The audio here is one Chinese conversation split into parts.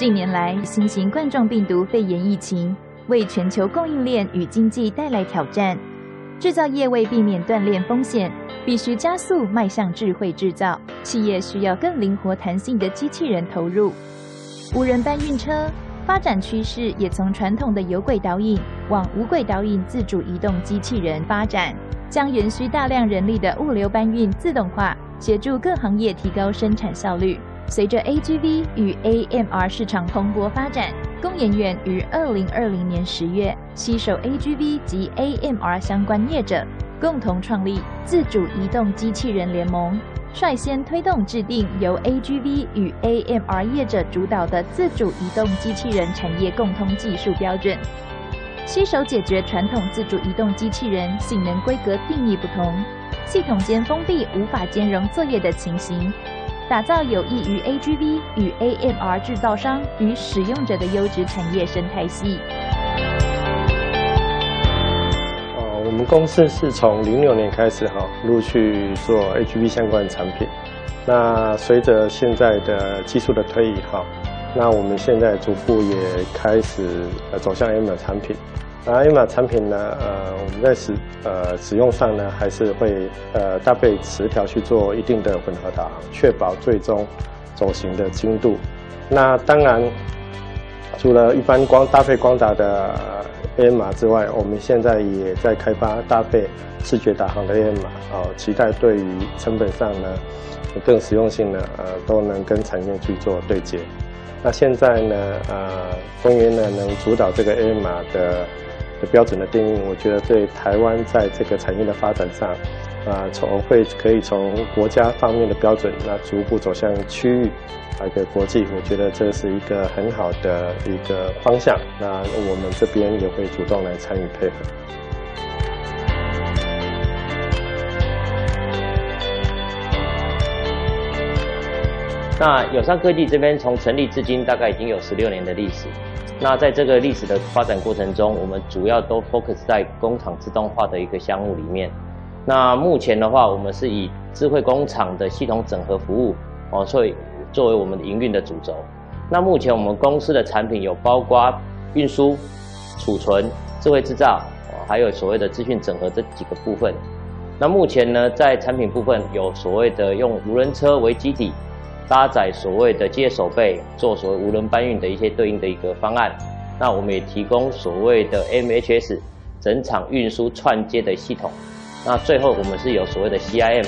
近年来，新型冠状病毒肺炎疫情为全球供应链与经济带来挑战。制造业为避免断链风险，必须加速迈向智慧制造。企业需要更灵活弹性的机器人投入。无人搬运车发展趋势也从传统的有轨导引往无轨导引自主移动机器人发展，将原需大量人力的物流搬运自动化，协助各行业提高生产效率。随着 AGV 与 AMR 市场蓬勃发展，工研院于二零二零年十月携手 AGV 及 AMR 相关业者，共同创立自主移动机器人联盟，率先推动制定由 AGV 与 AMR 业者主导的自主移动机器人产业共通技术标准，携手解决传统自主移动机器人性能规格定义不同、系统间封闭无法兼容作业的情形。打造有益于 AGV 与 AMR 制造商与使用者的优质产业生态系。哦，我们公司是从零六年开始哈，陆续做 AGV 相关的产品。那随着现在的技术的推移哈，那我们现在逐步也开始呃走向 M 的产品。那 M 产品呢，呃，我们在使呃使用上呢，还是会呃搭配磁条去做一定的混合导航，确保最终走行的精度。那当然，除了一般光搭配光达的 AMR 之外，我们现在也在开发搭配视觉导航的 AMR，哦，期待对于成本上呢，更实用性呢，呃，都能跟产业去做对接。那现在呢，呃，公园呢能主导这个 AMR 的。的标准的定义，我觉得对台湾在这个产业的发展上，啊，从会可以从国家方面的标准，那逐步走向区域，啊，一个国际，我觉得这是一个很好的一个方向。那我们这边也会主动来参与配合。那友商科技这边从成立至今大概已经有十六年的历史。那在这个历史的发展过程中，我们主要都 focus 在工厂自动化的一个项目里面。那目前的话，我们是以智慧工厂的系统整合服务哦，所以作为我们营运的主轴。那目前我们公司的产品有包括运输、储存、智慧制造，还有所谓的资讯整合这几个部分。那目前呢，在产品部分有所谓的用无人车为基底。搭载所谓的接手背，做所谓无人搬运的一些对应的一个方案。那我们也提供所谓的 MHS 整场运输串接的系统。那最后我们是有所谓的 CIM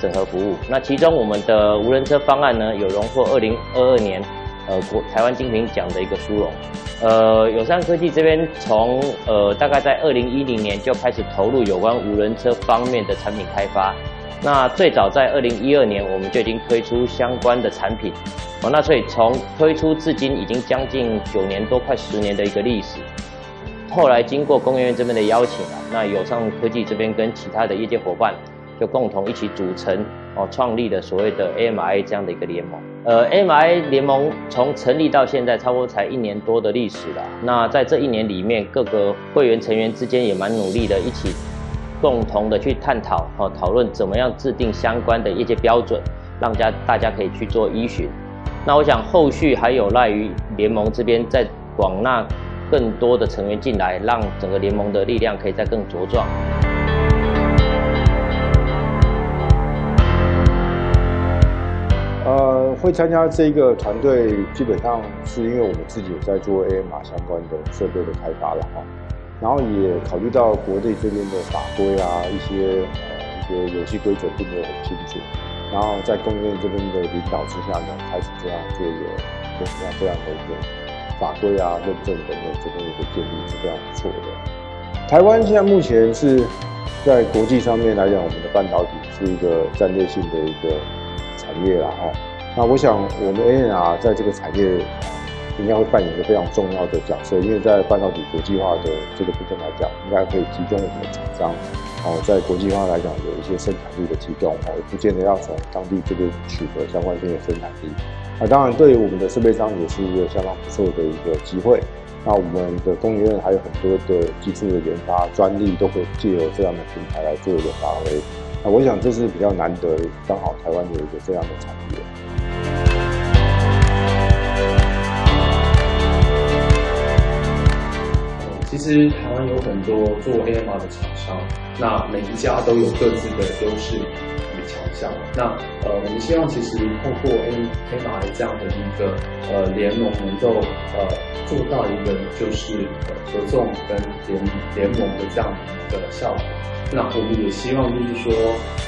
整合服务。那其中我们的无人车方案呢，有荣获二零二二年呃国台湾精品奖的一个殊荣。呃，友善科技这边从呃大概在二零一零年就开始投入有关无人车方面的产品开发。那最早在二零一二年，我们就已经推出相关的产品，哦，那所以从推出至今已经将近九年多，快十年的一个历史。后来经过工研院这边的邀请啊，那友尚科技这边跟其他的业界伙伴就共同一起组成哦，创立了所谓的 AMI 这样的一个联盟。呃，AMI 联盟从成立到现在，差不多才一年多的历史了。那在这一年里面，各个会员成员之间也蛮努力的，一起。共同的去探讨和讨论怎么样制定相关的业界标准，让家大家可以去做依循。那我想后续还有赖于联盟这边再广纳更多的成员进来，让整个联盟的力量可以再更茁壮。呃，会参加这个团队，基本上是因为我们自己有在做 AMR 相关的设备的开发了哈。然后也考虑到国内这边的法规啊，一些呃一些游戏规则并没有很清楚，然后在工业这边的领导之下呢，开始这样做一个这样这样的一个法规啊认证等等这边一个建立是非常不错的。台湾现在目前是在国际上面来讲，我们的半导体是一个战略性的一个产业了哈。那我想我们 A N R 在这个产业。应该会扮演一个非常重要的角色，因为在半导体国际化的这个部分来讲，应该可以提供我们的厂商，哦，在国际化来讲有一些生产力的提供，哦，不见得要从当地这边取得相关性的生产力。那当然，对于我们的设备商也是一个相当不错的一个机会。那我们的工研院还有很多的技术的研发专利，都会借由这样的平台来做一个发挥。那我想这是比较难得，刚好台湾有一个这样的产业。其实台湾有很多做 AMR 的厂商，那每一家都有各自的优势。强项。那呃，我们希望其实透过 A A 这样的一个呃联盟，能够呃做到一个就是呃合纵跟联联盟的这样的一个效果。那我们也希望就是说，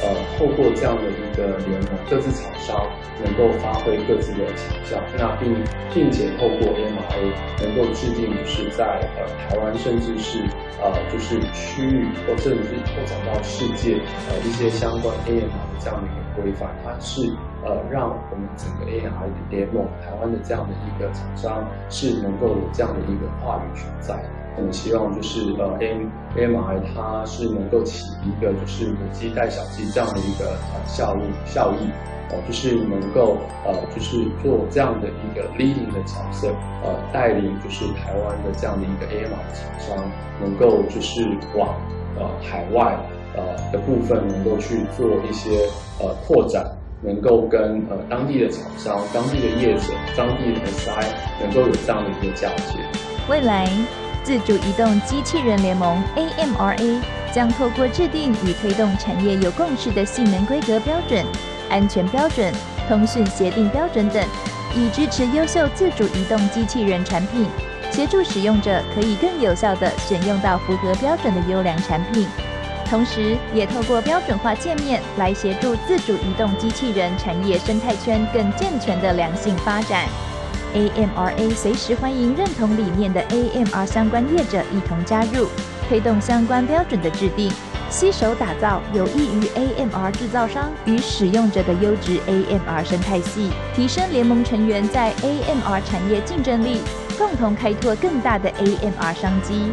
呃，透过这样的一个联盟，各自厂商能够发挥各自的强项，那并并且透过 A M A 能够制定就是在呃台湾甚至是呃就是区域或甚至扩展到世界呃一些相关 A M A 这样的一个规范，它是呃让我们整个 A M A 联盟台湾的这样的一个厂商是能够有这样的一个话语权在。我们希望就是呃 AMI 它是能够起一个就是母鸡带小鸡这样的一个呃效益效益，呃，就是能够呃就是做这样的一个 leading 的角色，呃，带领就是台湾的这样的一个 AMI 厂商，能够就是往呃海外呃的部分能够去做一些呃拓展，能够跟呃当地的厂商、当地的业者、当地的 S I 能够有这样的一个交接，未来。自主移动机器人联盟 （AMRA） 将透过制定与推动产业有共识的性能规格标准、安全标准、通讯协定标准等，以支持优秀自主移动机器人产品，协助使用者可以更有效地选用到符合标准的优良产品。同时，也透过标准化界面来协助自主移动机器人产业生态圈更健全的良性发展。AMRA 随时欢迎认同理念的 AMR 相关业者一同加入，推动相关标准的制定，携手打造有益于 AMR 制造商与使用者的优质 AMR 生态系，提升联盟成员在 AMR 产业竞争力，共同开拓更大的 AMR 商机。